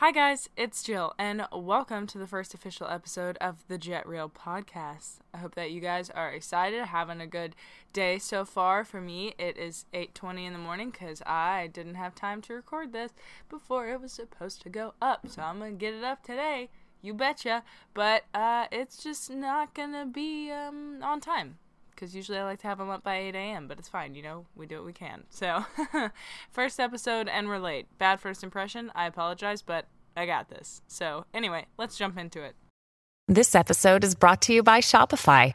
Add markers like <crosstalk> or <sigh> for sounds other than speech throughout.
Hi, guys, it's Jill, and welcome to the first official episode of the Jet Reel podcast. I hope that you guys are excited, having a good day so far. For me, it is 8:20 in the morning because I didn't have time to record this before it was supposed to go up, so I'm gonna get it up today. You betcha, but uh, it's just not gonna be um, on time because usually I like to have them up by 8 a.m., but it's fine, you know, we do what we can. So, <laughs> first episode and we're late. Bad first impression, I apologize, but I got this. So, anyway, let's jump into it. This episode is brought to you by Shopify.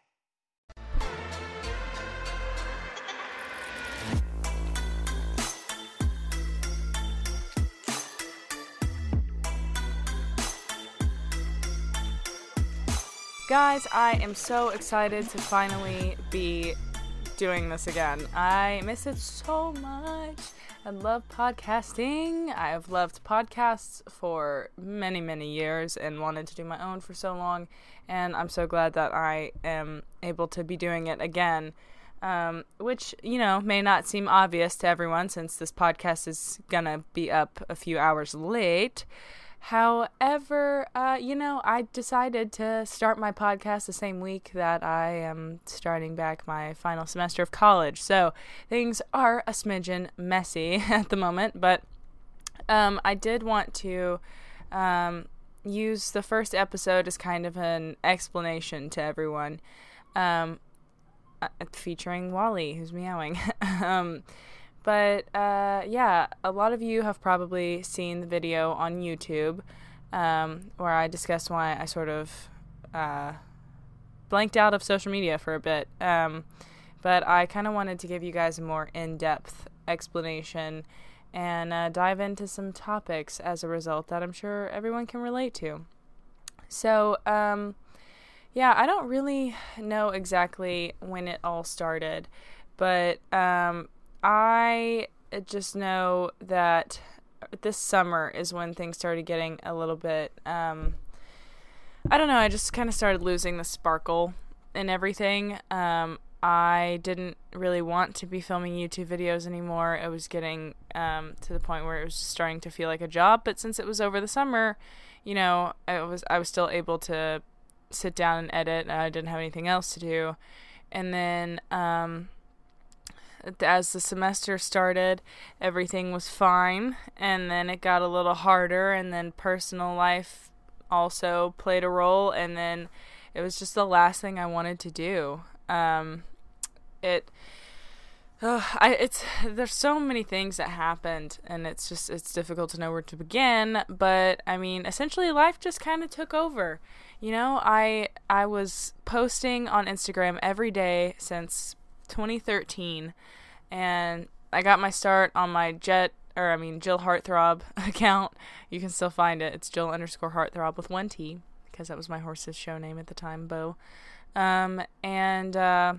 Guys, I am so excited to finally be doing this again. I miss it so much. I love podcasting. I have loved podcasts for many, many years and wanted to do my own for so long. And I'm so glad that I am able to be doing it again. Um, which, you know, may not seem obvious to everyone since this podcast is gonna be up a few hours late. However, uh, you know, I decided to start my podcast the same week that I am starting back my final semester of college. So things are a smidgen messy <laughs> at the moment, but um, I did want to um, use the first episode as kind of an explanation to everyone, um, uh, featuring Wally, who's meowing. <laughs> but uh, yeah, a lot of you have probably seen the video on YouTube um, where I discussed why I sort of uh, blanked out of social media for a bit. Um, but I kind of wanted to give you guys a more in depth explanation and uh, dive into some topics as a result that I'm sure everyone can relate to. So, um, yeah, I don't really know exactly when it all started, but um, I just know that this summer is when things started getting a little bit um I don't know, I just kind of started losing the sparkle in everything. Um I didn't really want to be filming YouTube videos anymore. It was getting um, to the point where it was starting to feel like a job. But since it was over the summer, you know, I was I was still able to sit down and edit. And I didn't have anything else to do. And then um, as the semester started, everything was fine, and then it got a little harder, and then personal life also played a role, and then it was just the last thing I wanted to do. Um, it, I it's there's so many things that happened, and it's just it's difficult to know where to begin. But I mean, essentially, life just kind of took over. You know, I I was posting on Instagram every day since 2013, and I got my start on my Jet or I mean Jill Heartthrob <laughs> account. You can still find it. It's Jill underscore Heartthrob with one T because that was my horse's show name at the time, Bo. Um, and uh,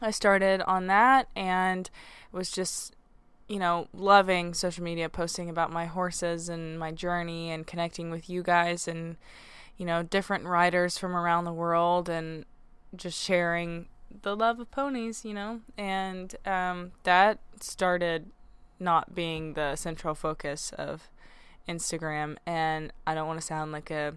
I started on that and was just you know loving social media, posting about my horses and my journey and connecting with you guys and you know different riders from around the world and just sharing the love of ponies, you know, and um, that started not being the central focus of Instagram. And I don't want to sound like a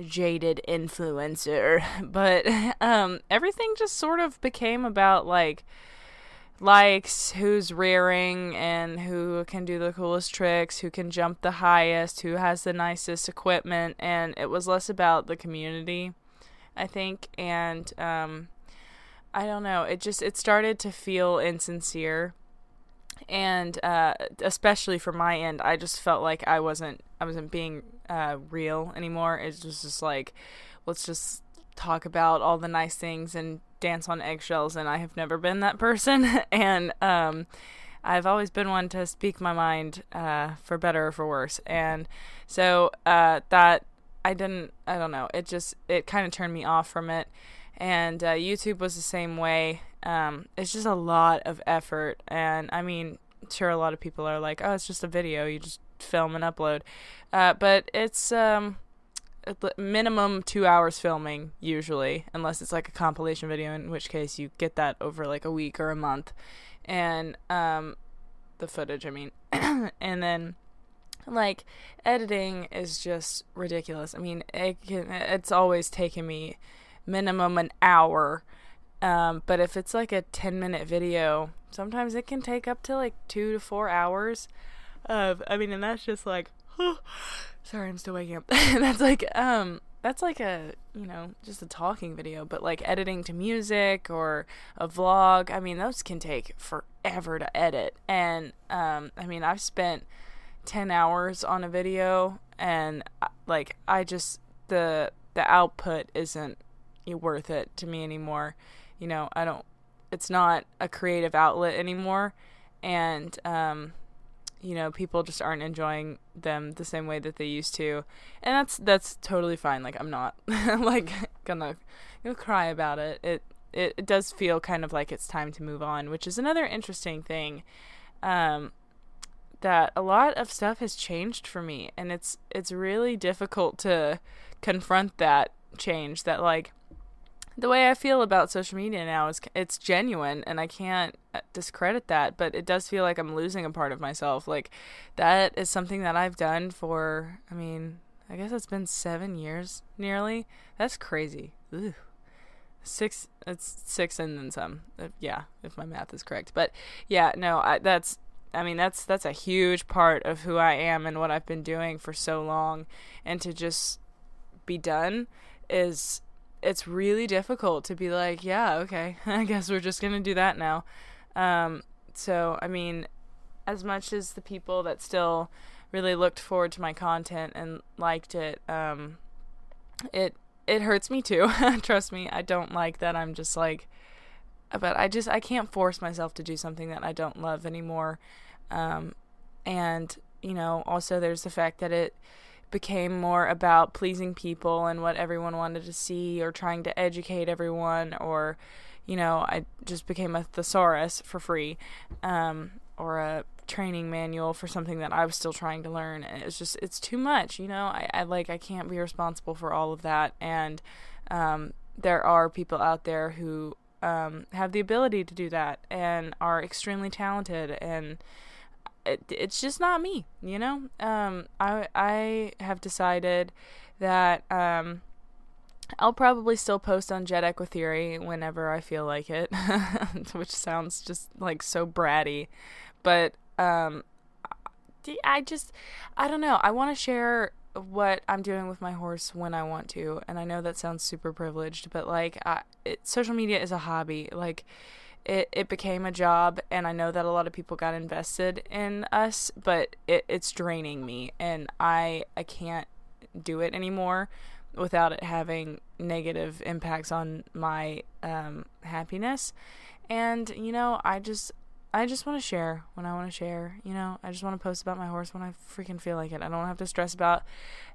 jaded influencer, <laughs> but um, everything just sort of became about like likes, who's rearing, and who can do the coolest tricks, who can jump the highest, who has the nicest equipment, and it was less about the community, I think, and um, I don't know. It just it started to feel insincere, and uh, especially for my end, I just felt like I wasn't I wasn't being uh, real anymore. It was just like, let's just talk about all the nice things and dance on eggshells, and I have never been that person, <laughs> and um, I've always been one to speak my mind, uh, for better or for worse, and so uh, that I didn't I don't know. It just it kind of turned me off from it. And uh, YouTube was the same way. Um, it's just a lot of effort, and I mean, sure, a lot of people are like, "Oh, it's just a video. You just film and upload," uh, but it's um, minimum two hours filming usually, unless it's like a compilation video, in which case you get that over like a week or a month, and um, the footage. I mean, <clears throat> and then like editing is just ridiculous. I mean, it can, it's always taken me minimum an hour. Um, but if it's like a 10 minute video, sometimes it can take up to like two to four hours of, I mean, and that's just like, sorry, I'm still waking up. <laughs> that's like, um, that's like a, you know, just a talking video, but like editing to music or a vlog, I mean, those can take forever to edit. And, um, I mean, I've spent 10 hours on a video and uh, like I just the the output isn't worth it to me anymore. You know, I don't it's not a creative outlet anymore and um you know, people just aren't enjoying them the same way that they used to. And that's that's totally fine. Like I'm not <laughs> like gonna gonna cry about it. It it, it does feel kind of like it's time to move on, which is another interesting thing. Um that a lot of stuff has changed for me and it's it's really difficult to confront that change that like the way I feel about social media now is it's genuine and I can't uh, discredit that but it does feel like I'm losing a part of myself. Like that is something that I've done for I mean I guess it's been 7 years nearly. That's crazy. Ugh. 6 it's 6 and then some. Uh, yeah if my math is correct. But yeah no I, that's I mean that's that's a huge part of who I am and what I've been doing for so long. And to just be done is it's really difficult to be like, yeah, okay, <laughs> I guess we're just to do that now. Um, so, I mean, as much as the people that still really looked forward to my content and liked it, um, it it hurts me too. <laughs> Trust me, I don't like that I'm just like but I just I can't force myself to do something that I don't love anymore. Um, and you know, also there's the fact that it became more about pleasing people and what everyone wanted to see or trying to educate everyone or you know, I just became a thesaurus for free. Um, or a training manual for something that I was still trying to learn. And it's just it's too much, you know. I, I like I can't be responsible for all of that and um, there are people out there who um, have the ability to do that and are extremely talented and it, it's just not me you know um, I, I have decided that um, I'll probably still post on Jet Equa Theory whenever I feel like it, <laughs> which sounds just like so bratty. But um, I just, I don't know. I want to share what I'm doing with my horse when I want to. And I know that sounds super privileged, but like, I, it, social media is a hobby. Like, it, it became a job, and I know that a lot of people got invested in us, but it, it's draining me, and I I can't do it anymore without it having negative impacts on my um, happiness. And you know, I just I just want to share when I want to share. You know, I just want to post about my horse when I freaking feel like it. I don't have to stress about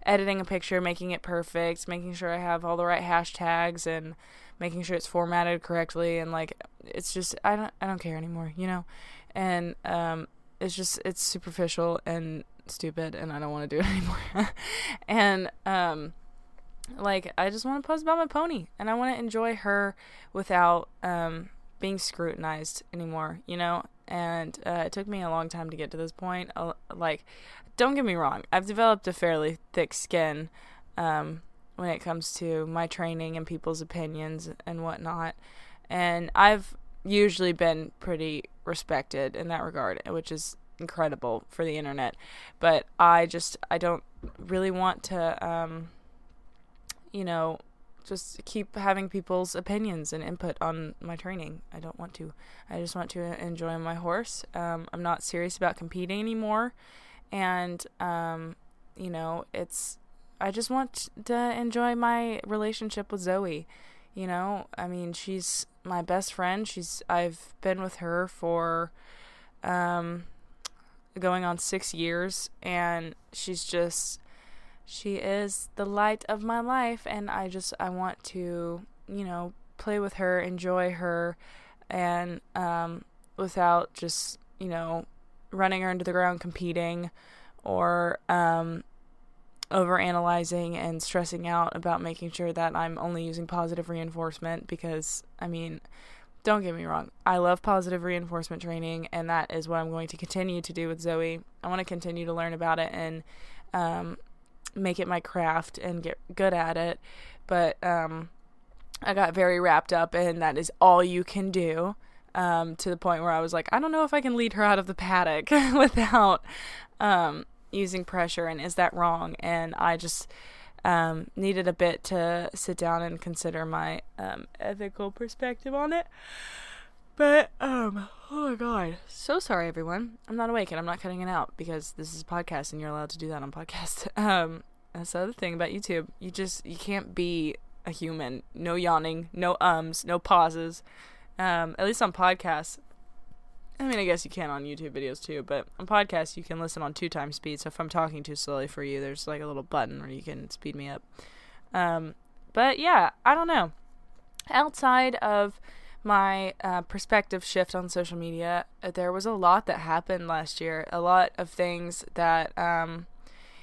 editing a picture, making it perfect, making sure I have all the right hashtags and making sure it's formatted correctly and like it's just I don't I don't care anymore, you know. And um it's just it's superficial and stupid and I don't want to do it <laughs> anymore. and um like I just want to post about my pony and I want to enjoy her without um being scrutinized anymore, you know? And uh, it took me a long time to get to this point. Uh, like, don't get me wrong, I've developed a fairly thick skin um, when it comes to my training and people's opinions and whatnot. And I've usually been pretty respected in that regard, which is incredible for the internet. But I just, I don't really want to, um, you know, just keep having people's opinions and input on my training. I don't want to. I just want to enjoy my horse. Um, I'm not serious about competing anymore, and um, you know, it's. I just want to enjoy my relationship with Zoe. You know, I mean, she's my best friend. She's I've been with her for um, going on six years, and she's just she is the light of my life and I just I want to, you know, play with her, enjoy her and um without just, you know, running her into the ground competing or um over analyzing and stressing out about making sure that I'm only using positive reinforcement because I mean don't get me wrong. I love positive reinforcement training, and that is what I'm going to continue to do with Zoe. I want to continue to learn about it and um, make it my craft and get good at it. But um, I got very wrapped up in that is all you can do. Um, to the point where I was like, I don't know if I can lead her out of the paddock <laughs> without um, using pressure, and is that wrong? And I just um, needed a bit to sit down and consider my um, ethical perspective on it. But um, oh my god, so sorry everyone. I'm not awake and I'm not cutting it out because this is a podcast and you're allowed to do that on podcast. <laughs> Um, that's the other thing about YouTube. You just you can't be a human. No yawning, no ums, no pauses. Um, at least on podcasts. I mean, I guess you can on YouTube videos too, but on podcasts you can listen on two times speed. So if I'm talking too slowly for you, there's like a little button where you can speed me up. Um, but yeah, I don't know. Outside of my uh, perspective shift on social media, uh, there was a lot that happened last year. A lot of things that, um,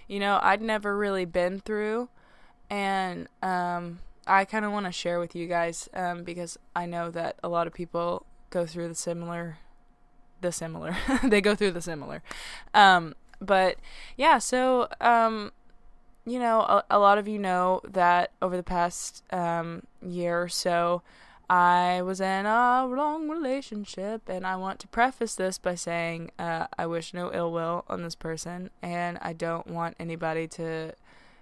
you know, I'd never really been through. And um, I kind of want to share with you guys um, because I know that a lot of people go through the similar the similar. <laughs> they go through the similar. Um, but yeah, so um, you know, a, a, lot of you know that over the past um, year or so, I was in a long relationship, and I want to preface this by saying uh, I wish no ill will on this person, and I don't want anybody to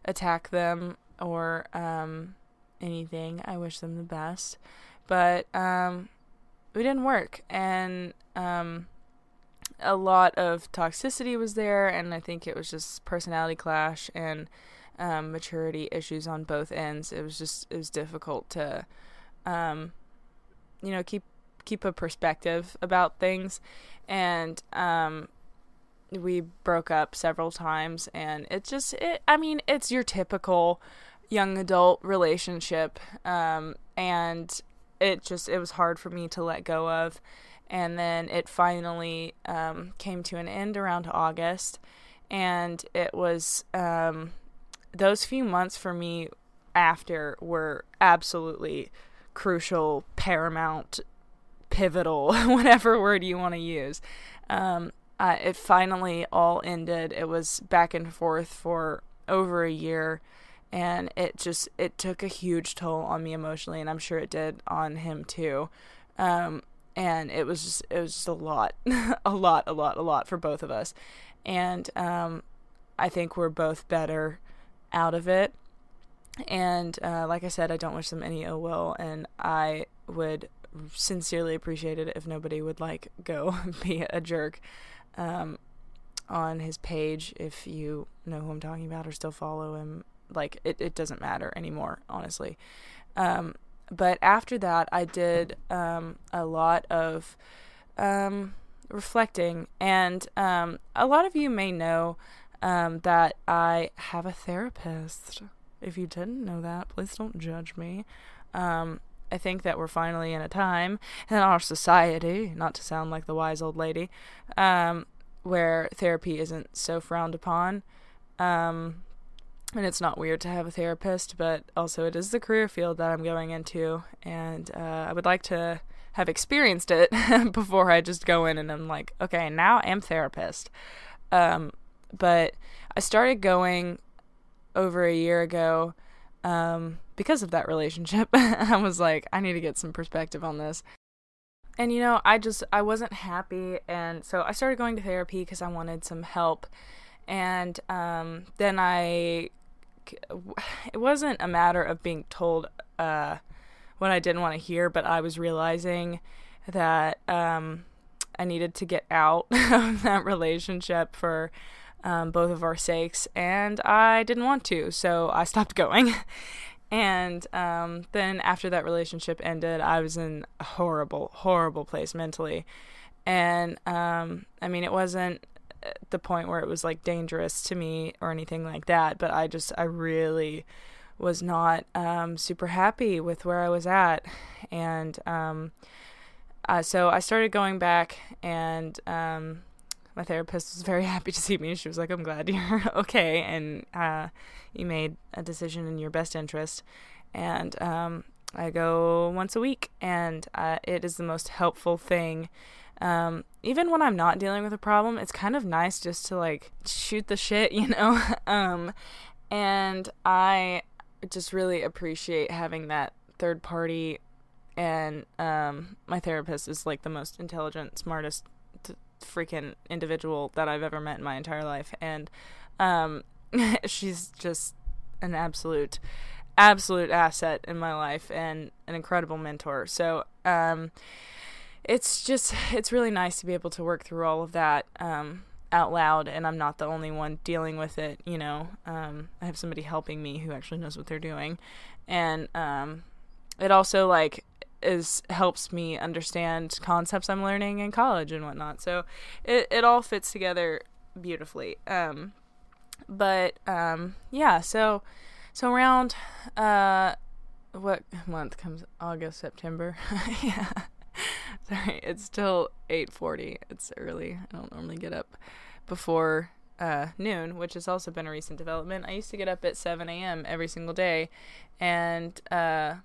attack them or um, anything. I wish them the best, but um, we didn't work, and um, a lot of toxicity was there, and I think it was just personality clash and um, maturity issues on both ends. It was just it was difficult to, um, you know, keep keep a perspective about things, and um, we broke up several times, and it just it. I mean, it's your typical young adult relationship, um, and it just it was hard for me to let go of and then it finally um, came to an end around August, and it was um, those few months for me after were absolutely crucial, paramount, pivotal, <laughs> whatever word you want to use. Um, uh, it finally all ended. It was back and forth for over a year and it just it took a huge toll on me emotionally and i'm sure it did on him too. Um, and it was just it was just a lot <laughs> a lot a lot a lot for both of us. And um, i think we're both better out of it. And uh, like i said i don't wish them any ill will and i would sincerely appreciate it if nobody would like <laughs> go <laughs> be a jerk um, on his page if you know who i'm talking about or still follow him like it, it doesn't matter anymore honestly um, but after that, I did um, a lot of um, reflecting, and um, a lot of you may know um, that I have a therapist. If you didn't know that, please don't judge me. Um, I think that we're finally in a time in our society, not to sound like the wise old lady, um, where therapy isn't so frowned upon. Um, and it's not weird to have a therapist, but also it is the career field that I'm going into, and uh, I would like to have experienced it <laughs> before I just go in and I'm like, okay, now I'm therapist. Um, but I started going over a year ago um, because of that relationship. <laughs> I was like, I need to get some perspective on this. And you know, I just I wasn't happy, and so I started going to therapy because I wanted some help. And um, then I <laughs> it wasn't a matter of being told uh, what I didn't want to hear, but I was realizing that um, I needed to get out <laughs> of that relationship for um, both of our sakes, and I didn't want to, so I stopped going. <laughs> and um, then after that relationship ended, I was in a horrible, horrible place mentally. And um, I mean, it wasn't the point where it was like dangerous to me or anything like that, but I just I really was not um, super happy with where I was at, and um, uh, so I started going back, and um, my therapist was very <laughs> happy to see me. She was like, "I'm glad you're <laughs> okay, and uh, you made a decision in your best interest." And um, I go once a week, and uh, it is the most helpful thing. Um, even when I'm not dealing with a problem, it's kind of nice just to like shoot the shit, <laughs> you know. um, and I just really appreciate having that third party. And um, my therapist is like the most intelligent, smartest, t- freaking individual that I've ever met in my entire life, and um, <laughs> she's just an absolute absolute asset in my life and an incredible mentor. So, um, it's just it's really nice to be able to work through all of that um, out loud, and I'm not the only one dealing with it. You know, um, I have somebody helping me who actually knows what they're doing, and um, it also like is helps me understand concepts I'm learning in college and whatnot. So it it all fits together beautifully. Um, but um, yeah, so so around uh, what month comes August September? <laughs> yeah. Sorry, it's still 8:40. It's early. I don't normally get up before uh, noon, which has also been a recent development. I used to get up at 7 a.m. every single day, and uh,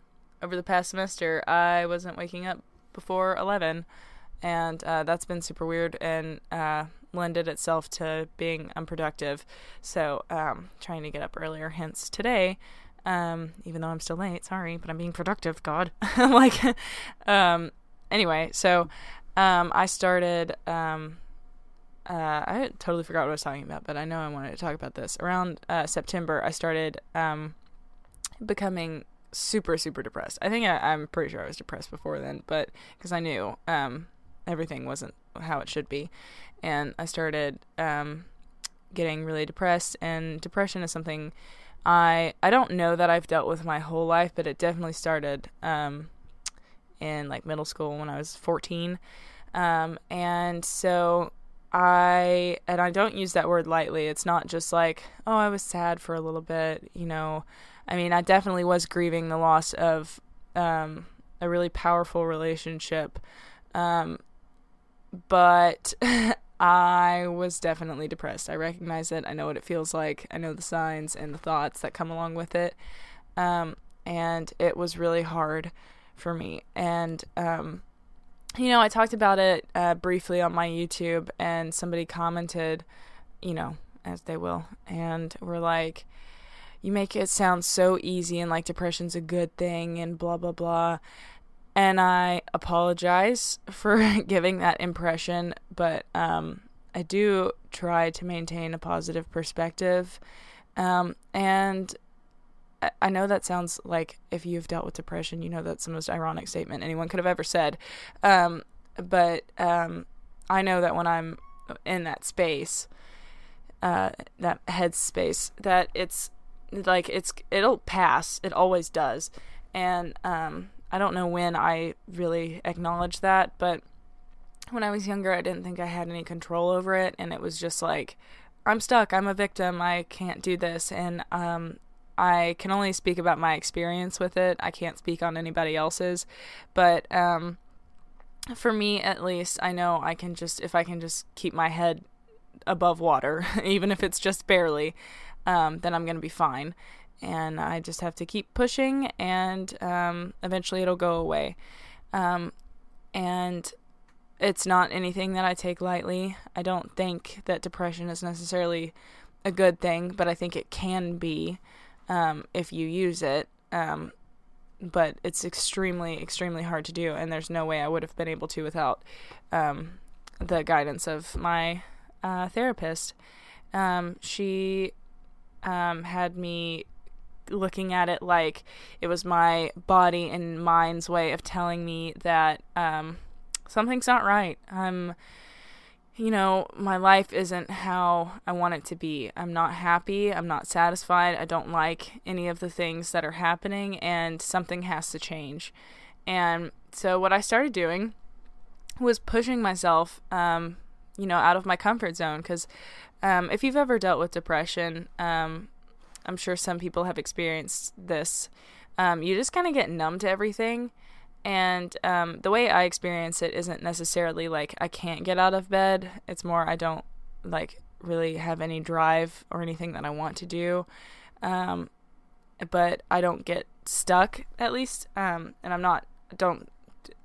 over the past semester, I wasn't waking up before 11, and uh, that's been super weird and uh, lended itself to being unproductive. So, um, trying to get up earlier. Hence today. Um, even though I'm still late, sorry, but I'm being productive. God, <laughs> like, um, anyway, so um, I started. Um, uh, I totally forgot what I was talking about, but I know I wanted to talk about this. Around uh, September, I started um, becoming super, super depressed. I think I, am pretty sure I was depressed before then, but because I knew um, everything wasn't how it should be, and I started um, getting really depressed. And depression is something I I don't know that I've dealt with my whole life, but it definitely started um, in like middle school when I was 14. Um, and so I, and I don't use that word lightly. It's not just like, oh, I was sad for a little bit, you know. I mean, I definitely was grieving the loss of um, a really powerful relationship. Um, but <laughs> I was definitely depressed. I recognize it. I know what it feels like. I know the signs and the thoughts that come along with it. Um, and it was really hard for me. And, um, you know, I talked about it uh, briefly on my YouTube, and somebody commented, you know, as they will, and we're like, you make it sound so easy and like depression's a good thing and blah, blah, blah. And I apologize for <laughs> giving that impression, but um, I do try to maintain a positive perspective. Um, and I know that sounds like if you've dealt with depression, you know that's the most ironic statement anyone could have ever said. Um, but um, I know that when I'm in that space, uh, that headspace, that it's like it's it'll pass. It always does, and um, I don't know when I really acknowledged that, but when I was younger, I didn't think I had any control over it, and it was just like I'm stuck. I'm a victim. I can't do this, and um, I can only speak about my experience with it. I can't speak on anybody else's, but um, for me at least, I know I can just if I can just keep my head above water, <laughs> even if it's just barely, um, then I'm gonna be fine. And I just have to keep pushing, and um, eventually it'll go away. Um, and it's not anything that I take lightly. I don't think that depression is necessarily a good thing, but I think it can be um, if you use it. Um, but it's extremely, extremely hard to do, and there's no way I would have been able to without um, the guidance of my uh, therapist. Um, she um, had me looking at it like it was my body and mind's way of telling me that um, something's not right. I'm you know, my life isn't how I want it to be. I'm not happy. I'm not satisfied. I don't like any of the things that are happening, and something has to change. And so, what I started doing was pushing myself um, you know, out of my comfort zone. Because um, if you've ever dealt with depression, um, I'm sure some people have experienced this. Um, you just kind of get numb to everything. And um, the way I experience it isn't necessarily like I can't get out of bed. It's more I don't like really have any drive or anything that I want to do. Um, but I don't get stuck at least. Um, and I'm not, don't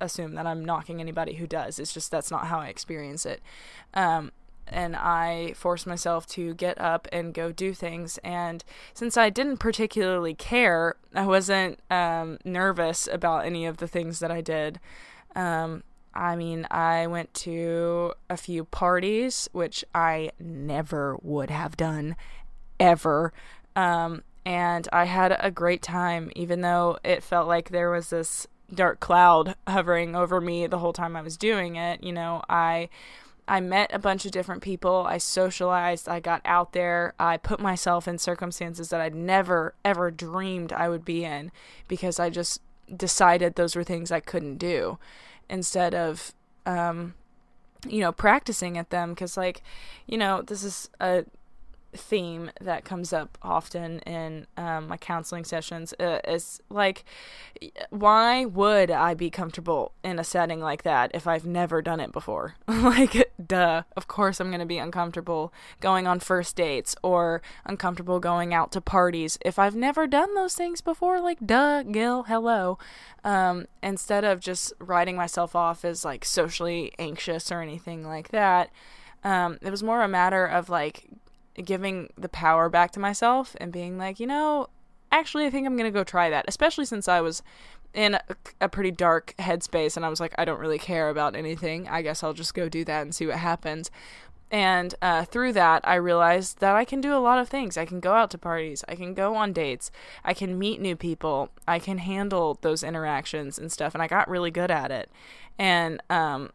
assume that I'm knocking anybody who does. It's just that's not how I experience it. Um, and I forced myself to get up and go do things. And since I didn't particularly care, I wasn't um, nervous about any of the things that I did. Um, I mean, I went to a few parties, which I never would have done ever. Um, and I had a great time, even though it felt like there was this dark cloud <laughs> hovering over me the whole time I was doing it. You know, I I met a bunch of different people. I socialized. I got out there. I put myself in circumstances that I'd never, ever dreamed I would be in because I just decided those were things I couldn't do instead of, um, you know, practicing at them. Because, like, you know, this is a theme that comes up often in um, my counseling sessions uh, is like why would i be comfortable in a setting like that if i've never done it before? <laughs> Like duh of course i'm going to be uncomfortable going on first dates or uncomfortable going out to parties if i've never done those things before like duh Jill hello. Um, instead of just writing myself off as like socially anxious or anything like that um, it was more a matter of like giving the power back to myself and being like, you know, actually, I think I'm going to go try that, especially since I was in a, a, pretty dark headspace and I was like, I don't really care about anything. I guess I'll just go do that and see what happens. And uh, through that, I realized that I can do a lot of things. I can go out to parties. I can go on dates. I can meet new people. I can handle those interactions and stuff. And I got really good at it. And um,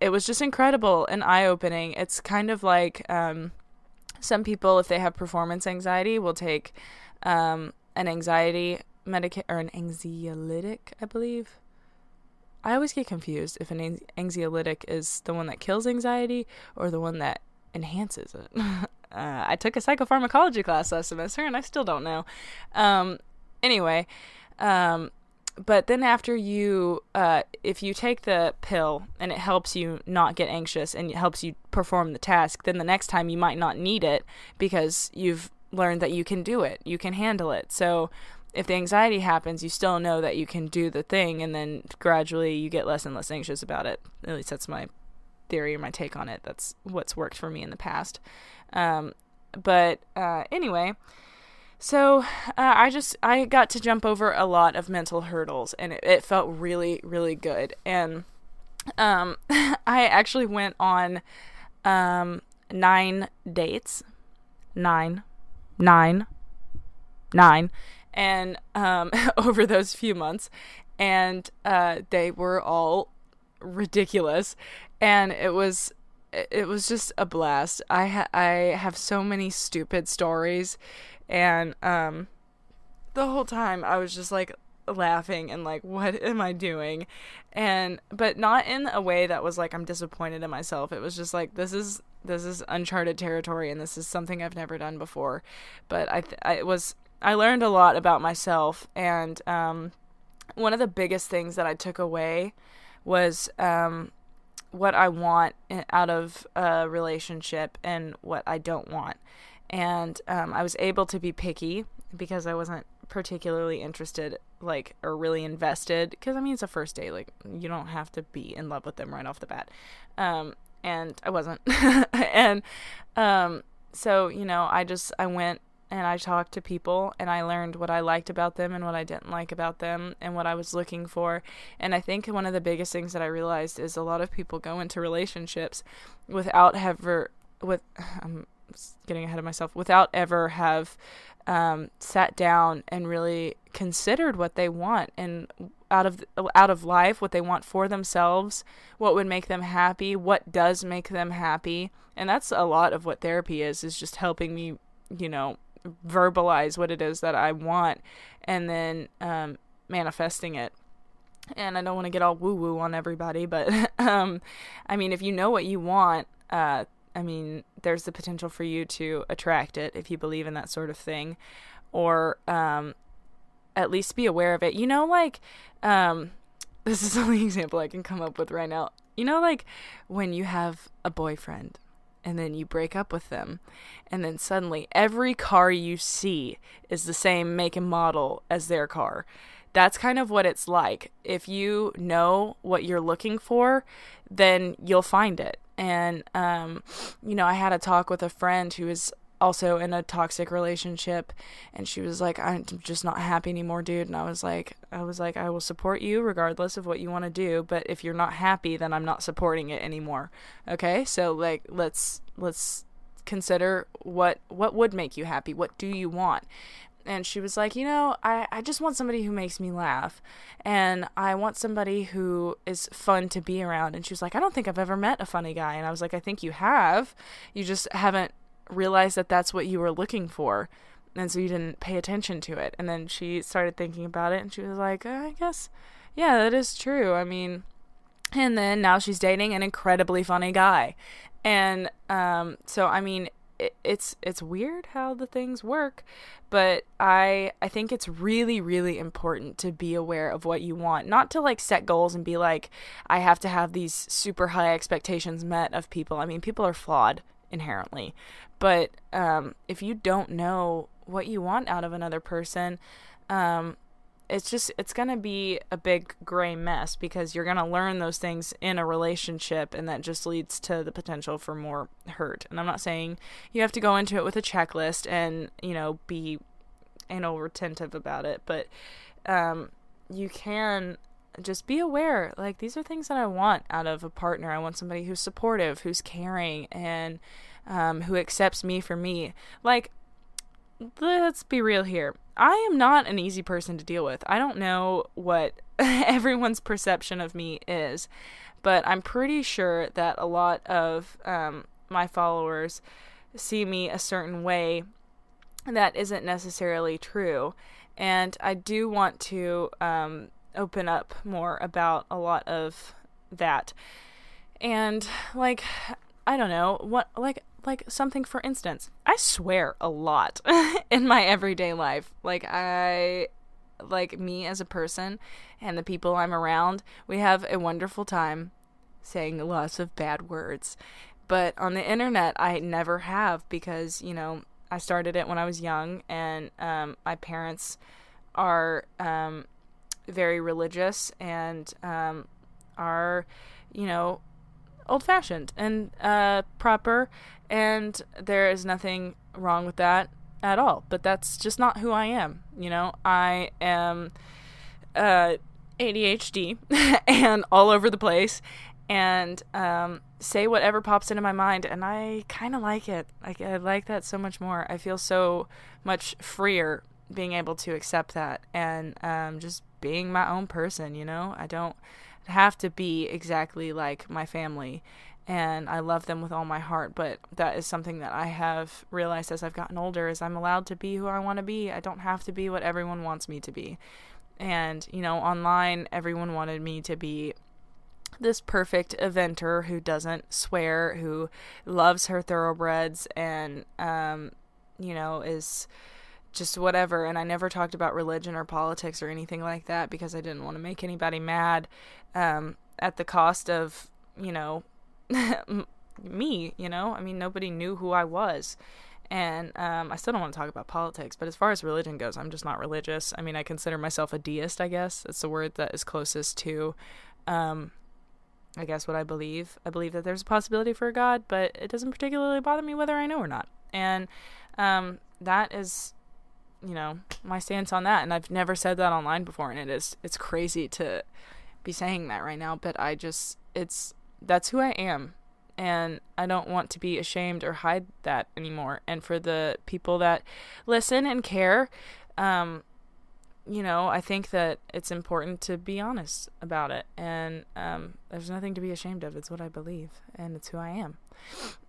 it was just incredible and eye opening. It's kind of like. Um, some people, if they have performance anxiety, will take um, an anxiety medication or an anxiolytic, I believe. I always get confused if an anxiolytic is the one that kills anxiety or the one that enhances it. <laughs> uh, I took a psychopharmacology class last semester and I still don't know. Um, anyway, um, but then after you uh, if you take the pill and it helps you not get anxious and it helps you perform the task then the next time you might not need it because you've learned that you can do it you can handle it. So if the anxiety happens you still know that you can do the thing and then gradually you get less and less anxious about it. At least that's my theory or my take on it. That's what's worked for me in the past. Um, but uh, anyway so uh, I just I got to jump over a lot of mental hurdles, and it, it felt really really good. And um, <laughs> I actually went on um, nine dates, nine, nine, nine, and um, <laughs> over those few months, and uh, they were all ridiculous, and it was it was just a blast. I ha- I have so many stupid stories and um the whole time I was just like laughing and like what <laughs> am I doing? And but not in a way that was like I'm disappointed in myself. It was just like this is this is uncharted territory and this is something I've never done before. But I th- I was I learned a lot about myself and um one of the biggest things that I took away was um what I want out of a relationship and what I don't want and um, I was able to be picky because I wasn't particularly interested, like, or really invested. Because I mean, it's a first date; like, you don't have to be in love with them right off the bat. Um, and I wasn't, <laughs> and um, so you know, I just I went and I talked to people and I learned what I liked about them and what I didn't like about them and what I was looking for. And I think one of the biggest things that I realized is a lot of people go into relationships without ever with <sighs> getting ahead of myself without ever have um, sat down and really considered what they want and out of out of life what they want for themselves what would make them happy what does make them happy. And that's a lot of what therapy is is just helping me you know verbalize what it is that i want and then um, manifesting it. And i don't want to get all woo woo on everybody but <laughs> um, i mean if you know what you want uh, I mean, there's the potential for you to attract it if you believe in that sort of thing, or um, at least be aware of it. You know, like, um, <laughs> this is the only example I can come up with right now. You know, like when you have a boyfriend and then you break up with them, and then suddenly every car you see is the same make and model as their car. That's kind of what it's like. If you know what you're looking for, then you'll find it. And, um, you know, I had a talk with a friend who is also in a toxic relationship and she was like i'm just not happy anymore dude. And i was like i was like i will support you regardless of what you want to do but if you're not happy then i'm not supporting it anymore. Okay? So like let's let's consider what what would make you happy? What do you want and she was like, you know, I, I just want somebody who makes me laugh. And I want somebody who is fun to be around. And she was like, I don't think I've ever met a funny guy. And I was like, I think you have. You just haven't realized that that's what you were looking for and so you didn't pay attention to it and then she started thinking about it and she was like i guess yeah that is true i mean and then now she's dating an incredibly funny guy and um, so i mean it, it's it's weird how the things work but i i think it's really really important to be aware of what you want not to like set goals and be like i have to have these super high expectations met of people i mean people are flawed inherently. But um, if you don't know what you want out of another person, um, it's just it's going to be a big gray mess because you're going to learn those things in a relationship and that just leads to the potential for more hurt and i'm not saying you have to go into it with a checklist and you know be anal retentive about it but um, you can just be aware like these are things that I want out of a partner. I want somebody who's supportive, who's caring, and um, who accepts me for me. Like, let's be real here. I am not an easy person to deal with. I don't know what <laughs> everyone's perception of me is, but I'm pretty sure that a lot of um, my followers see me a certain way that isn't necessarily true. And I do want to um, open up more about a lot of that. And like I don't know, what like like something for instance. I swear a lot <laughs> in my everyday life. Like I like me as a person and the people I'm around, we have a wonderful time saying lots of bad words. But on the internet, I never have because, you know, I started it when I was young and um, my parents are um, very religious and um, are, you know, old fashioned and uh, proper, and there is nothing wrong with that at all. But that's just not who I am. You know, I am uh, ADHD <laughs> and all over the place, and um, say whatever pops into my mind, and I kind of like it. I, I like that so much more. I feel so much freer being able to accept that and um, just being my own person, you know? I don't have to be exactly like my family and I love them with all my heart, but that is something that I have realized as I've gotten older is I'm allowed to be who I want to be. I don't have to be what everyone wants me to be. And, you know, online everyone wanted me to be this perfect eventer who doesn't swear, who loves her thoroughbreds and um, you know, is just whatever. And I never talked about religion or politics or anything like that because I didn't want to make anybody mad um, at the cost of, you know, <laughs> me, you know? I mean, nobody knew who I was. And um, I still don't want to talk about politics, but as far as religion goes, I'm just not religious. I mean, I consider myself a deist, I guess. That's the word that is closest to, um, I guess, what I believe. I believe that there's a possibility for a God, but it doesn't particularly bother me whether I know or not. And um, that is you know my stance on that and i've never said that online before and it is it's crazy to be saying that right now but i just it's that's who i am and i don't want to be ashamed or hide that anymore and for the people that listen and care um you know i think that it's important to be honest about it and um there's nothing to be ashamed of it's what i believe and it's who i am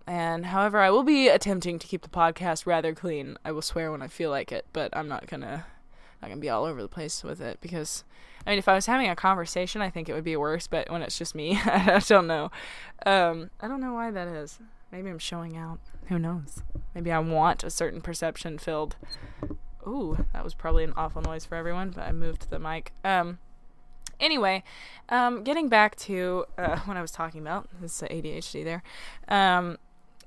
and however, I will be attempting to keep the podcast rather clean. I will swear when I feel like it, but I'm not gonna not gonna be all over the place with it because I mean if I was having a conversation I think it would be worse, but when it's just me, <laughs> I don't know. Um, I don't know why that is. Maybe I'm showing out. Who knows? Maybe I want a certain perception filled. Ooh, that was probably an awful noise for everyone, but I moved the mic. Um, anyway, um, getting back to uh, <laughs> what I was talking about, this ADHD there. Um,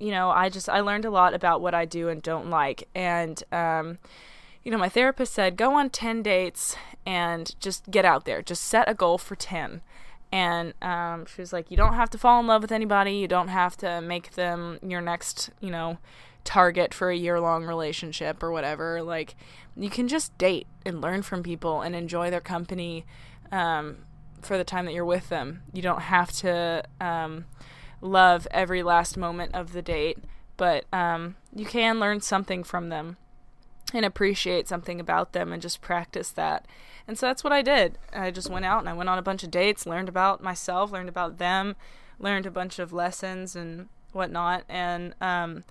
you know, I just I learned a lot about what I do and don't like, and um, you know, my therapist said go on ten dates and just get out there, just set a goal for ten. And um, she was like, you don't have to fall in love with anybody, you don't have to make them your next, you know, target for a year long relationship or whatever. Like, you can just date and learn from people and enjoy their company um, for the time that you're with them. You don't have to um, love every last moment of the date, but um, you can learn something from them and appreciate something about them and just practice that. And so that's what I did. I just went out and I went on a bunch of dates, learned about myself, learned about them, learned a bunch of lessons and whatnot. And um,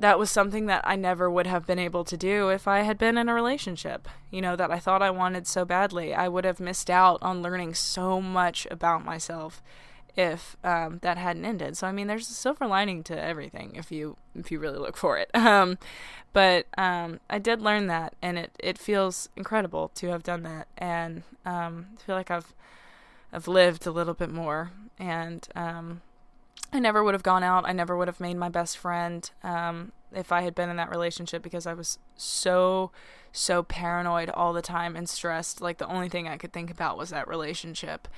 that was something that I never would have been able to do if I had been in a relationship, you know, that I thought I wanted so badly. I would have missed out on learning so much about myself if um, that hadn't ended. So I mean, there's a silver lining to everything if you if you really look for it. <laughs> Um, but um, I did learn that, and it it feels incredible to have done that, and um, I feel like I've I've lived a little bit more, and um, I never would have gone out. I never would have made my best friend um, if I had been in that relationship because I was so so paranoid all the time and stressed. Like the only thing I could think about was that relationship,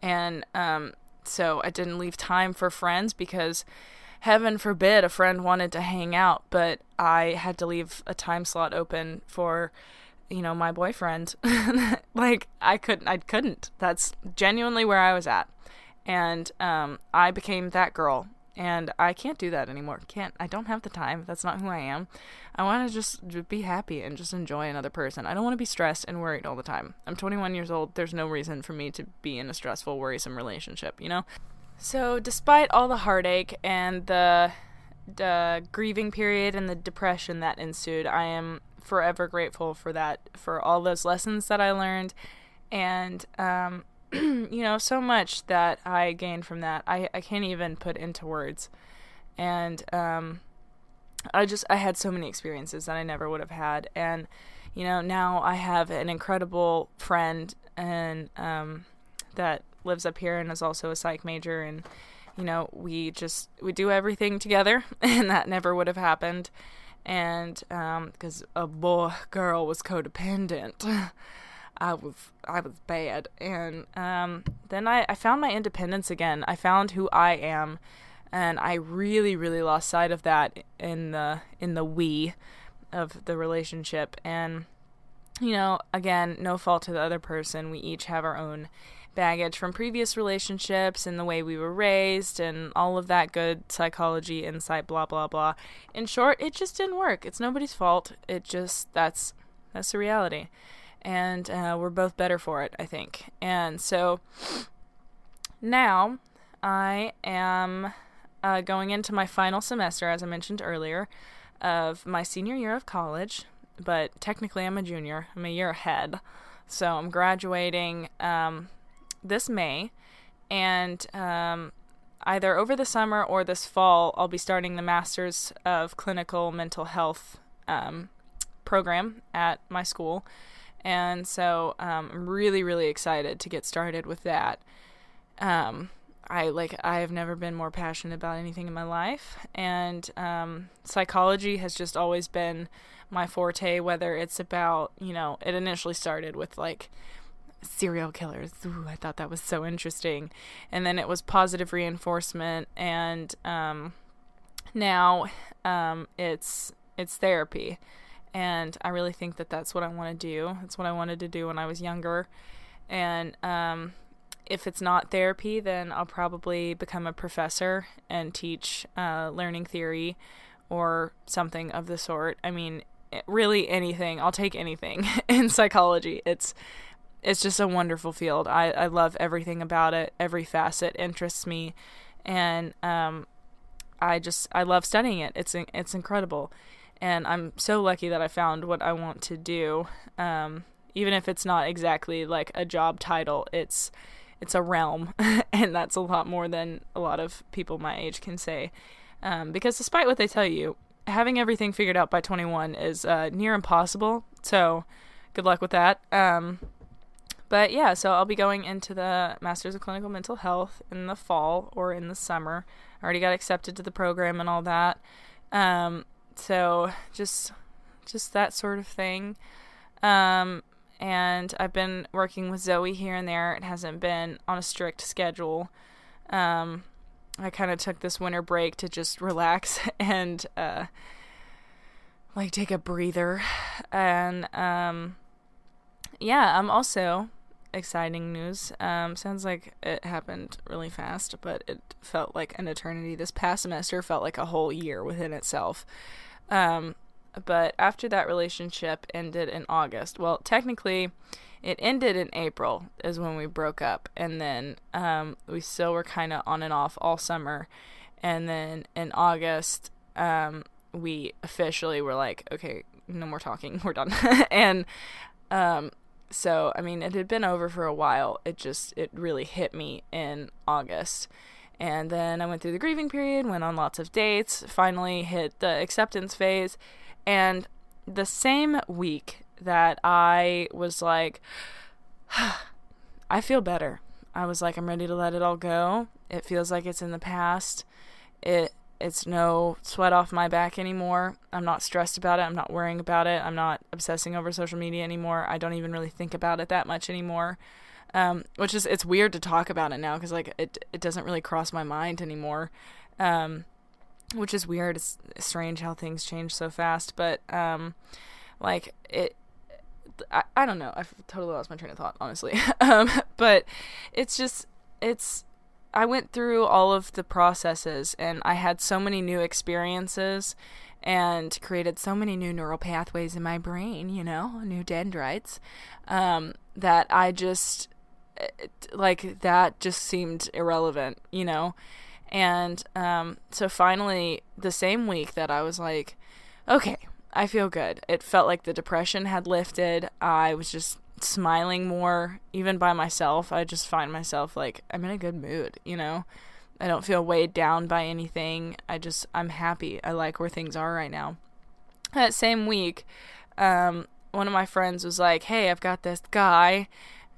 and um, so I didn't leave time for friends because heaven forbid a friend wanted to hang out, but I had to leave a time slot open for you know my boyfriend. <laughs> like I couldn't I couldn't. That's genuinely where I was at. And um, I became that girl and I can't do that anymore. Can't. I don't have the time. That's not who I am. I want to just be happy and just enjoy another person. I don't want to be stressed and worried all the time. I'm 21 years old. There's no reason for me to be in a stressful, worrisome relationship, you know? So, despite all the heartache and the the grieving period and the depression that ensued, I am forever grateful for that, for all those lessons that I learned, and um, <clears throat> you know, so much that I gained from that. I, I can't even put into words. And um, I just, I had so many experiences that I never would have had. And, you know, now I have an incredible friend and um, that lives up here and is also a psych major. And, you know, we just, we do everything together. <laughs> And that never would have happened. And because um, a boy, girl was codependent. <laughs> I was I was bad, and um, then I, I found my independence again. I found who I am, and I really really lost sight of that in the in the we of the relationship. And you know, again, no fault to the other person. We each have our own baggage from previous relationships and the way we were raised and all of that good psychology insight blah blah blah in short it just didn't work it's nobody's fault it just that's that's the reality and uh, we're both better for it, I think. And so now I am uh, going into my final semester, as I mentioned earlier, of my senior year of college. But technically, I'm a junior. I'm a year ahead. So I'm graduating um, this May, and um, either over the summer or this fall, I'll be starting the Masters of Clinical Mental Health um, program at my school. And so um, I'm really, really excited to get started with that. Um, I like I have never been more passionate about anything in my life, and um, psychology has just always been my forte. Whether it's about you know, it initially started with like serial killers. Ooh, I thought that was so interesting, and then it was positive reinforcement, and um, now um, it's it's therapy and I really think that that's what I want to do. That's what I wanted to do when I was younger, and um, if it's not therapy, then I'll probably become a professor and teach uh, learning theory or something of the sort. I mean, really anything. I'll take anything <laughs> in psychology. It's it's just a wonderful field. I, I love everything about it. Every facet interests me, and um, I just I love studying it. It's it's incredible and I'm so lucky that I found what I want to do. Um, even if it's not exactly like a job title, it's it's a realm, <laughs> and that's a lot more than a lot of people my age can say. Um, because despite what they tell you, having everything figured out by 21 is uh, near impossible. So, good luck with that. Um, but yeah, so I'll be going into the Masters of Clinical Mental Health in the fall or in the summer. I already got accepted to the program and all that. Um, so just just that sort of thing. Um, and I've been working with Zoe here and there. It hasn't been on a strict schedule. Um, I kind of took this winter break to just relax <laughs> and uh, like take a breather. And um, yeah, I'm also exciting news. Um, sounds like it happened really fast, but it felt like an eternity. This past semester felt like a whole year within itself. Um, but after that relationship ended in August, well, technically, it ended in April is when we broke up, and then um, we still were kind of on and off all summer, and then in August, um, we officially were like, okay, no more talking, <laughs> we're done, <laughs> and um, so I mean, it had been over for a while. It just it really hit me in August. And then I went through the grieving period, went on lots of dates, finally hit the acceptance phase, and the same week that I was like, <sighs> I feel better. I was like, I'm ready to let it all go. It feels like it's in the past. It it's no sweat off my back anymore. I'm not stressed about it. I'm not worrying about it. I'm not obsessing over social media anymore. I don't even really think about it that much anymore. Um, which is it's weird to talk about it now because like it it doesn't really cross my mind anymore. Um, which is weird. It's strange how things change so fast, but um, like it. I, I don't know. I've totally lost my train of thought, honestly. <laughs> um, but it's just it's I went through all of the processes and I had so many new experiences and created so many new neural pathways in my brain, you know, new dendrites, um, that I just, like, that just seemed irrelevant, you know? And um, so finally, the same week that I was like, okay, I feel good. It felt like the depression had lifted. I was just smiling more even by myself i just find myself like i'm in a good mood you know i don't feel weighed down by anything i just i'm happy i like where things are right now that same week um, one of my friends was like hey i've got this guy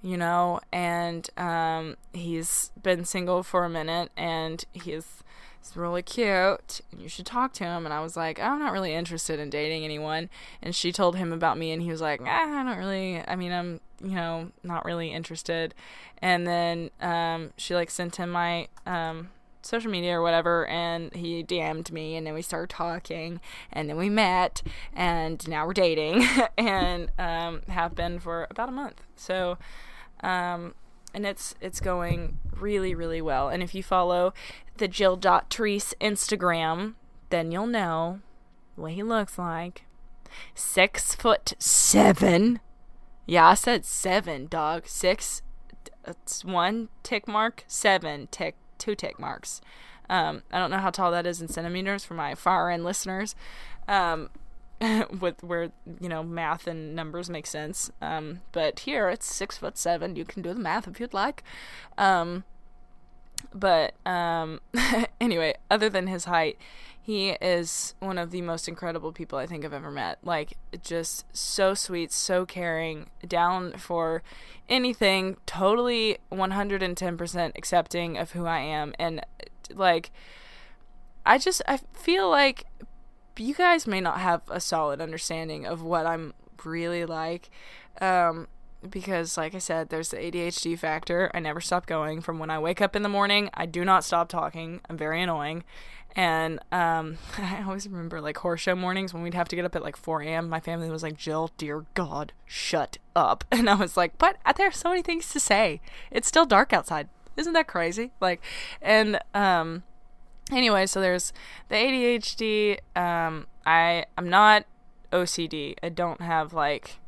you know and um, he's been single for a minute and he's he's really cute and you should talk to him. And i was like i'm not really interested in dating anyone. And she told him about me and he was like ah, i don't really i mean i'm you know not really interested. And then um, she like sent him my um, social media or whatever and he DM'd me and then we started talking and then we met and now we're dating <laughs> and um, have been for about a month. So um, and it's it's going really really well. And if you follow the Jill Dot Instagram, then you'll know what he looks like. Six foot seven. Yeah, I said seven, dog. Six. It's one tick mark. Seven tick. Two tick marks. Um, I don't know how tall that is in centimeters for my far end listeners. Um, <laughs> with where you know math and numbers make sense. Um, but here it's six foot seven. You can do the math if you'd like. Um, but um, <laughs> anyway, other than his height, he is one of the most incredible people I think I've ever met. Like, just so sweet, so caring, down for anything, totally 110% accepting of who I am. And, like, I just, I feel like you guys may not have a solid understanding of what I'm really like. Um, because, like I said, there's the ADHD factor. I never stop going. From when I wake up in the morning, I do not stop talking. I'm very annoying. And um, <laughs> I always remember like horse show mornings when we'd have to get up at like 4 a.m. My family was like, Jill, dear God, shut up. <laughs> And I was like, but there's so many things to say. It's still dark outside. Isn't that crazy? Like, and um, anyway, so there's the ADHD. Um, I I'm not OCD. I don't have like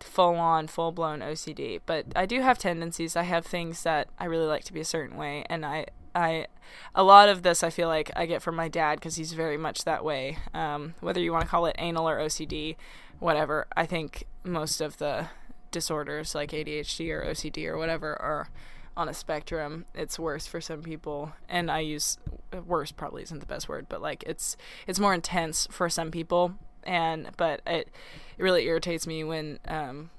full on, full blown OCD, but I do have tendencies. I have things that I really like to be a certain way, and I I a lot of this I feel like I get from my dad because he's very much that way. Um, whether you want to call it anal or OCD, whatever. I think most of the disorders like ADHD or OCD or whatever are on a spectrum. It's worse for some people, and I use worse probably isn't the best word, but like it's it's more intense for some people, and but it it really irritates me when um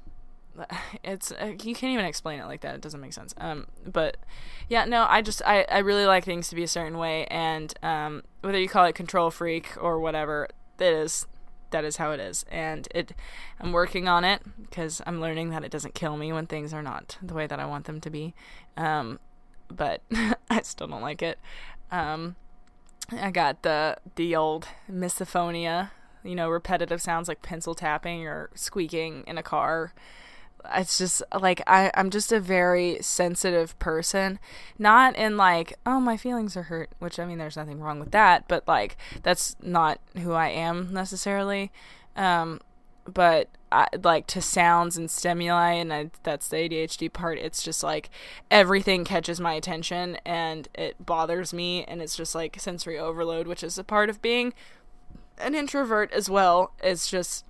<laughs> it's uh, you can't even explain it like that. It doesn't make sense. Um, but yeah, no, I just I I really like things to be a certain way, and um, whether you call it control freak or whatever, it is that is how it is, and it I'm working on it because I'm learning that it doesn't kill me when things are not the way that I want them to be. Um, but <laughs> I still don't like it. Um, I got the the old misophonia, you know, repetitive sounds like pencil tapping or squeaking in a car it's just like I, I'm just a very sensitive person. Not in like, oh, my feelings are hurt, which I mean, there's nothing wrong with that, but like, that's not who I am necessarily. Um, but I, like to sounds and stimuli, and I, that's the ADHD part. It's just like everything catches my attention and it bothers me, and it's just like sensory overload, which is a part of being an introvert as well. It's just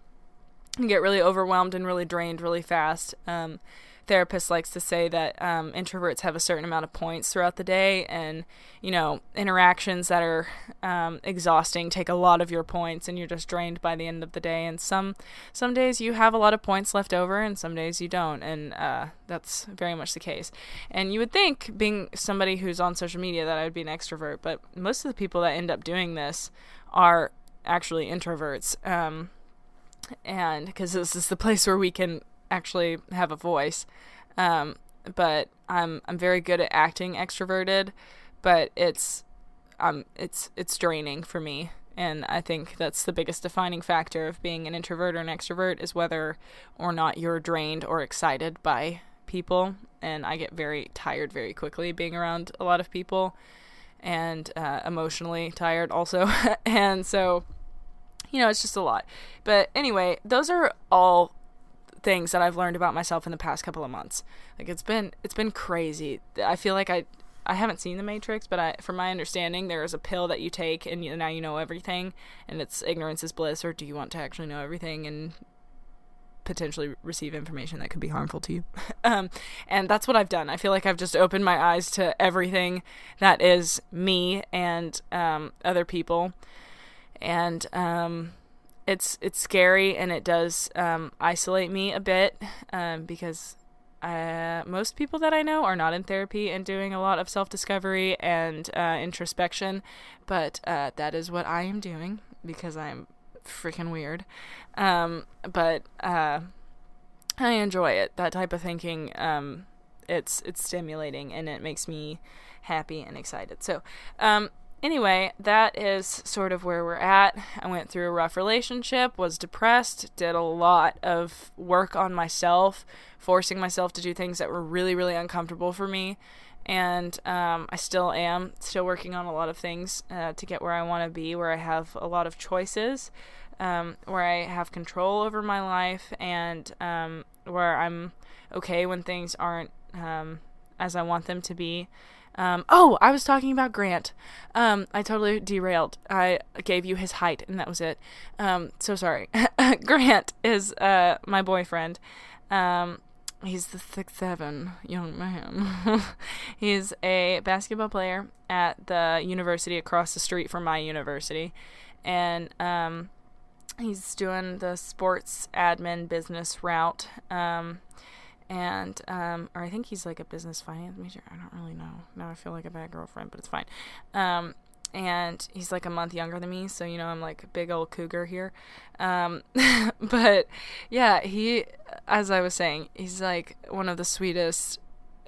get really overwhelmed and really drained really fast. Um, therapist likes to say that um, introverts have a certain amount of points throughout the day, and you know interactions that are um, exhausting take a lot of your points, and you're just drained by the end of the day. And some some days you have a lot of points left over, and some days you don't, and uh, that's very much the case. And you would think, being somebody who's on social media, that I would be an extrovert, but most of the people that end up doing this are actually introverts. Um, and because this is the place where we can actually have a voice. Um, but I'm I'm very good at acting extroverted, but it's um it's it's draining for me. And I think that's the biggest defining factor of being an introvert or an extrovert is whether or not you're drained or excited by people. And I get very tired very quickly being around a lot of people and uh, emotionally tired also. <laughs> and so you know, it's just a lot. But anyway, those are all things that I've learned about myself in the past couple of months. Like it's been it's been crazy. I feel like I I haven't seen The Matrix, but I, from my understanding, there is a pill that you take and you, now you know everything, and it's ignorance is bliss. Or do you want to actually know everything and potentially receive information that could be harmful to you? <laughs> um, and that's what I've done. I feel like I've just opened my eyes to everything that is me and um, other people and um, it's it's scary and it does um, isolate me a bit um, because uh, most people that I know are not in therapy and doing a lot of self discovery and uh, introspection, but uh, that is what I am doing because I'm freaking weird. Um, but uh, I enjoy it. That type of thinking. Um, it's it's stimulating and it makes me happy and excited. So, um, anyway, that is sort of where we're at. I went through a rough relationship, was depressed, did a lot of work on myself, forcing myself to do things that were really, really uncomfortable for me. And um, I still am, still working on a lot of things uh, to get where I want to be, where I have a lot of choices, um, where I have control over my life, and um, where I'm okay when things aren't um, as I want them to be. Um, oh, I was talking about Grant. Um, I totally derailed. I gave you his height, and that was it. Um, so sorry. <laughs> Grant is uh, my boyfriend. Um, he's the six seven young man. <laughs> he's a basketball player at the university across the street from my university, and um, he's doing the sports admin business route. Um, and um, or I think he's like a business finance major. I don't really know. Now I feel like a bad girlfriend, but it's fine. Um, and he's like a month younger than me, so you know I'm like a big old cougar here. Um, <laughs> but yeah, he, as I was saying, he's like one of the sweetest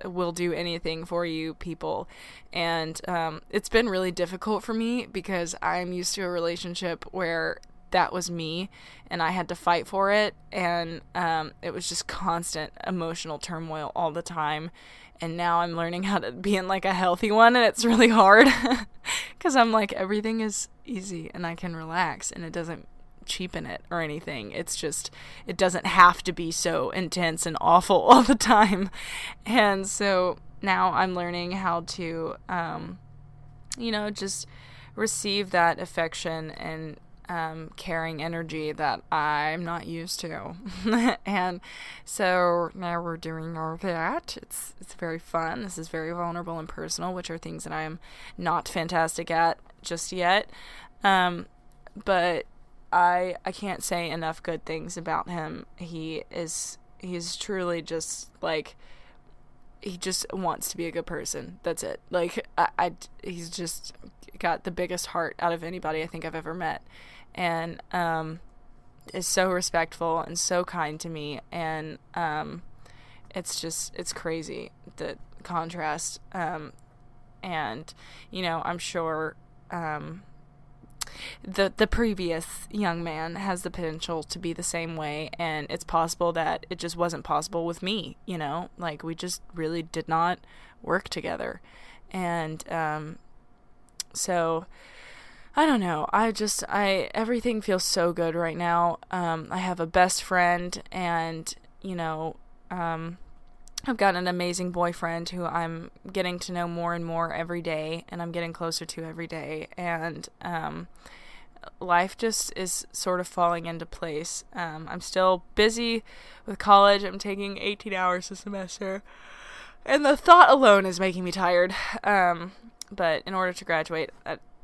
will do anything for you people and um, it's been really difficult for me because i'm used to a relationship where that was me and I had to fight for it. And um, it was just constant emotional turmoil all the time. And now I'm learning how to be in like a healthy one, and it's really hard <laughs> because I'm like, everything is easy and I can relax, and it doesn't cheapen it or anything. It's just, it doesn't have to be so intense and awful <laughs> all the time. And so now I'm learning how to, um, you know, just receive that affection and um, caring energy that I'm not used to. <laughs> and so now we're doing all that. It's it's very fun. This is very vulnerable and personal, which are things that I am not fantastic at just yet. Um, but I I can't say enough good things about him. He is he's truly just like he just wants to be a good person. That's it. Like I, I he's just got the biggest heart out of anybody I think I've ever met and um, is so respectful and so kind to me. And um, it's just, it's crazy the contrast. Um, and, you know, I'm sure um, the the previous young man has the potential to be the same way and it's possible that it just wasn't possible with me you know like we just really did not work together and um so I don't know. I just I everything feels so good right now. Um, I have a best friend, and you know, um, I've got an amazing boyfriend who I'm getting to know more and more every day, and I'm getting closer to every day, and um, life just is sort of falling into place. Um, I'm still busy with college. I'm taking 18 hours a semester, and the thought alone is making me tired. Um, but in order to graduate,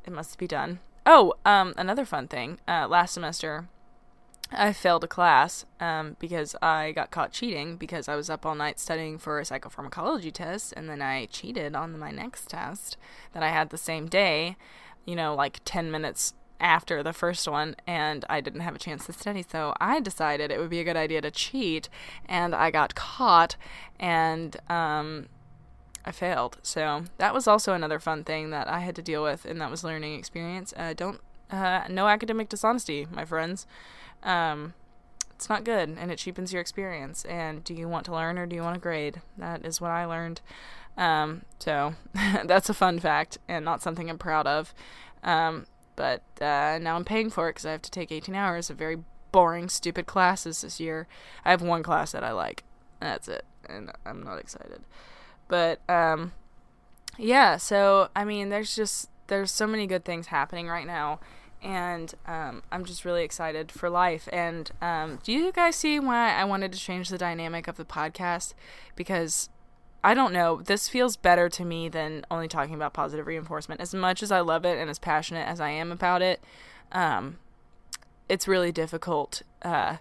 it must be done. Oh, um, another fun thing. Uh, last semester, I failed a class um, because I got caught cheating because I was up all night studying for a psychopharmacology test, and then I cheated on my next test that I had the same day, you know, like 10 minutes after the first one, and I didn't have a chance to study. So I decided it would be a good idea to cheat, and I got caught, and um, I failed. So that was also another fun thing that I had to deal with, and that was learning experience. Uh, don't uh, no academic dishonesty, my friends. Um, it's not good, and it cheapens your experience. And do you want to learn or do you want to grade? That is what I learned. Um, so <laughs> that's a fun fact, and not something I'm proud of. Um, but uh, now I'm paying for it because I have to take 18 hours of very boring, stupid classes this year. I have one class that I like. That's it, and I'm not excited. But um, yeah, so I mean, there's just there's so many good things happening right now, and um, I'm just really excited for life. And um, do you guys see why I wanted to change the dynamic of the podcast? Because I don't know, this feels better to me than only talking about positive reinforcement. As much as I love it and as passionate as I am about it, um, it's really difficult uh,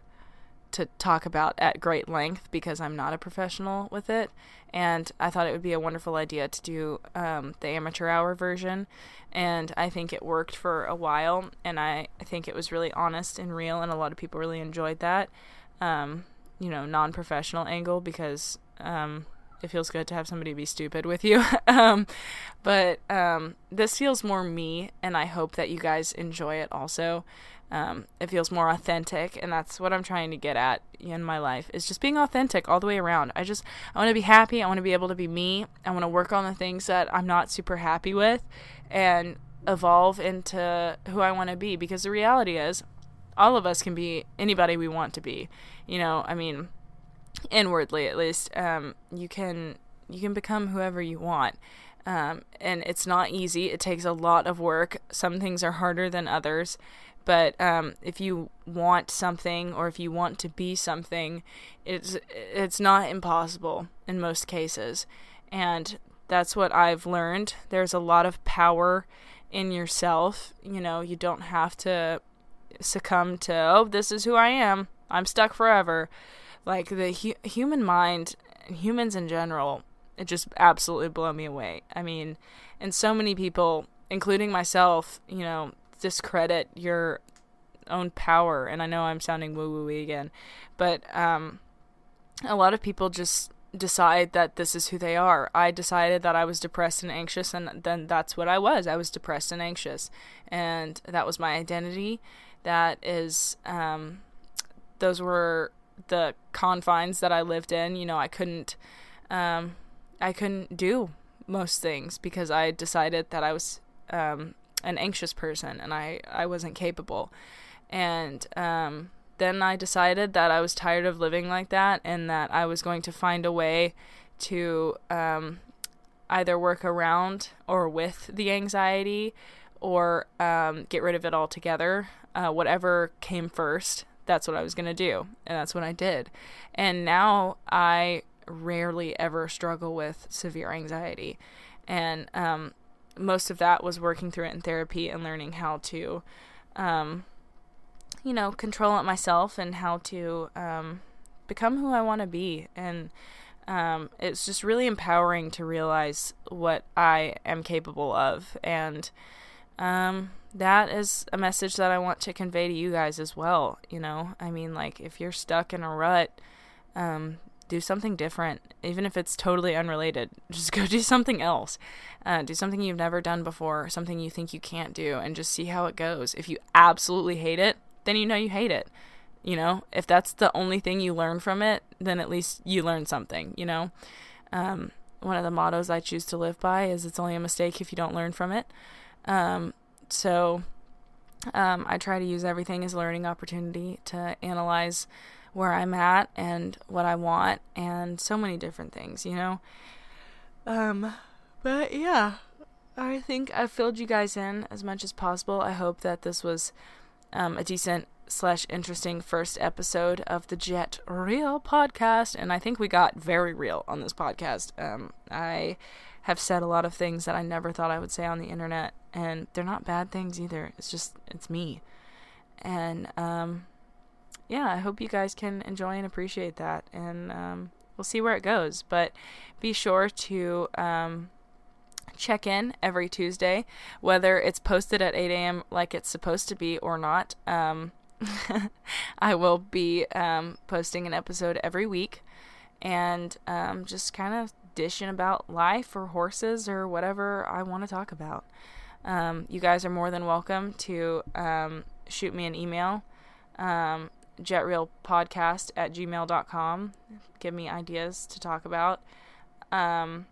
to talk about at great length because I'm not a professional with it. And I thought it would be a wonderful idea to do um, the amateur hour version. And I think it worked for a while. And I, I think it was really honest and real. And a lot of people really enjoyed that, um, you know, non professional angle because um, it feels good to have somebody be stupid with you. <laughs> um, but um, this feels more me, and I hope that you guys enjoy it also. Um, it feels more authentic, and that's what I'm trying to get at in my life is just being authentic all the way around. I just I want to be happy. I want to be able to be me. I want to work on the things that I'm not super happy with, and evolve into who I want to be. Because the reality is, all of us can be anybody we want to be. You know, I mean, inwardly at least, um, you can you can become whoever you want. Um, and it's not easy. It takes a lot of work. Some things are harder than others. But um, if you want something or if you want to be something, it's it's not impossible in most cases, and that's what I've learned. There's a lot of power in yourself. You know, you don't have to succumb to oh, this is who I am. I'm stuck forever. Like the hu- human mind, humans in general, it just absolutely blow me away. I mean, and so many people, including myself, you know, discredit your own power. And I know I'm sounding woo woo again, but um, a lot of people just decide that this is who they are. I decided that I was depressed and anxious, and then that's what I was. I was depressed and anxious, and that was my identity. That is, um, those were the confines that I lived in. You know, I couldn't, um, I couldn't do most things because I decided that I was um, an anxious person and I, I wasn't capable. And um, then I decided that I was tired of living like that and that I was going to find a way to um, either work around or with the anxiety or um, get rid of it altogether. Uh, whatever came first, that's what I was going to do. And that's what I did. And now I rarely ever struggle with severe anxiety. And um, most of that was working through it in therapy and learning how to, um, you know, control it myself and how to um, become who I want to be. And um, it's just really empowering to realize what I am capable of. And um, that is a message that I want to convey to you guys as well. You know, I mean, like, if you're stuck in a rut, um, do something different, even if it's totally unrelated. <laughs> Just go do something else. Uh, do something you've never done before, something you think you can't do, and just see how it goes. If you absolutely hate it, then you know you hate it. You know, if that's the only thing you learn from it, then at least you learn something, you know? Um, one of the mottos I choose to live by is it's only a mistake if you don't learn from it. Um, so um, I try to use everything as a learning opportunity to analyze where I'm at and what I want and so many different things, you know? Um, but yeah, I think I've filled you guys in as much as possible. I hope that this was um, a decent slash interesting first episode of the Jet Real podcast, and I think we got very real on this podcast. Um, I have said a lot of things that I never thought I would say on the internet, and they're not bad things either. It's just it's me, and um, yeah, I hope you guys can enjoy and appreciate that, and um, we'll see where it goes. But be sure to um, check in every Tuesday, whether it's posted at 8 a.m. like it's supposed to be or not. Um, <laughs> I will be um, posting an episode every week and um, just kind of dishing about life or horses or whatever I want to talk about. Um, you guys are more than welcome to shoot me an email, um, jetreelpodcast at gmail.com. Give me ideas to talk about. Um,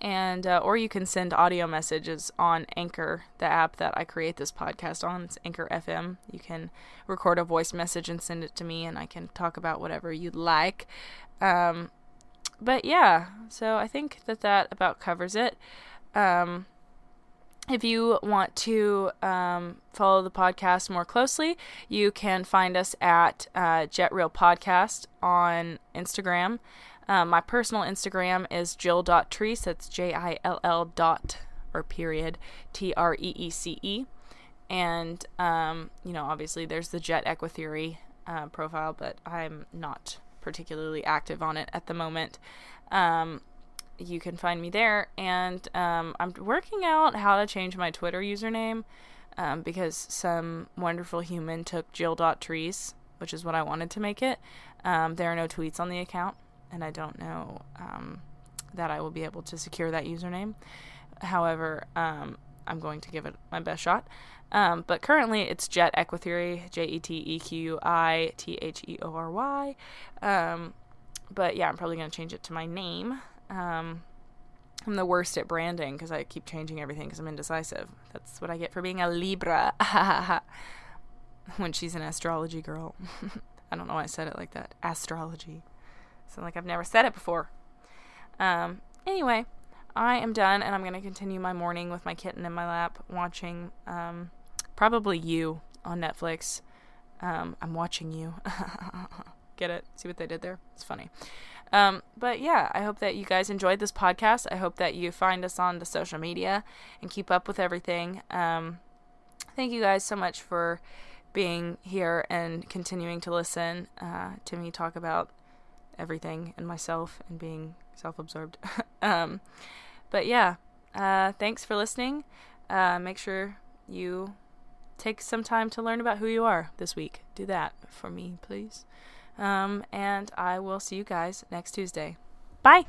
and uh, or you can send audio messages on Anchor, the app that I create this podcast on. It's Anchor FM. You can record a voice message and send it to me, and I can talk about whatever you'd like. Um, but yeah, so I think that that about covers it. Um, if you want to um, follow the podcast more closely, you can find us at uh, Jet Real Podcast on Instagram. Um, my personal Instagram is jill.treece. That's J I L L dot or period T R E E C E. And, um, you know, obviously there's the Jet Equitheory uh, profile, but I'm not particularly active on it at the moment. Um, you can find me there. And um, I'm working out how to change my Twitter username um, because some wonderful human took jill.treece, which is what I wanted to make it. Um, there are no tweets on the account and I don't know um, that I will be able to secure that username. However, um, I'm going to give it my best shot. Um, but currently, it's Jet Equitheory, J E T E Q I T H E O R Y. Um, but yeah, I'm probably going to change it to my name. Um, I'm the worst at branding because I keep changing everything because I'm indecisive. That's what I get for being a Libra. <laughs> when she's an astrology girl. <laughs> I don't know why I said it like that. Astrology. So like I've never said it before. Um, anyway, I am done and I'm going to continue my morning with my kitten in my lap watching um, probably you on Netflix. Um, I'm watching you. <laughs> Get it? See what they did there? It's funny. Um, but yeah, I hope that you guys enjoyed this podcast. I hope that you find us on the social media and keep up with everything. Um, thank you guys so much for being here and continuing to listen uh, to me talk about everything and myself and being self absorbed. <laughs> um, but yeah, uh, thanks for listening. Uh, make sure you take some time to learn about who you are this week. Do that for me, please. Um, and I will see you guys next Tuesday. Bye.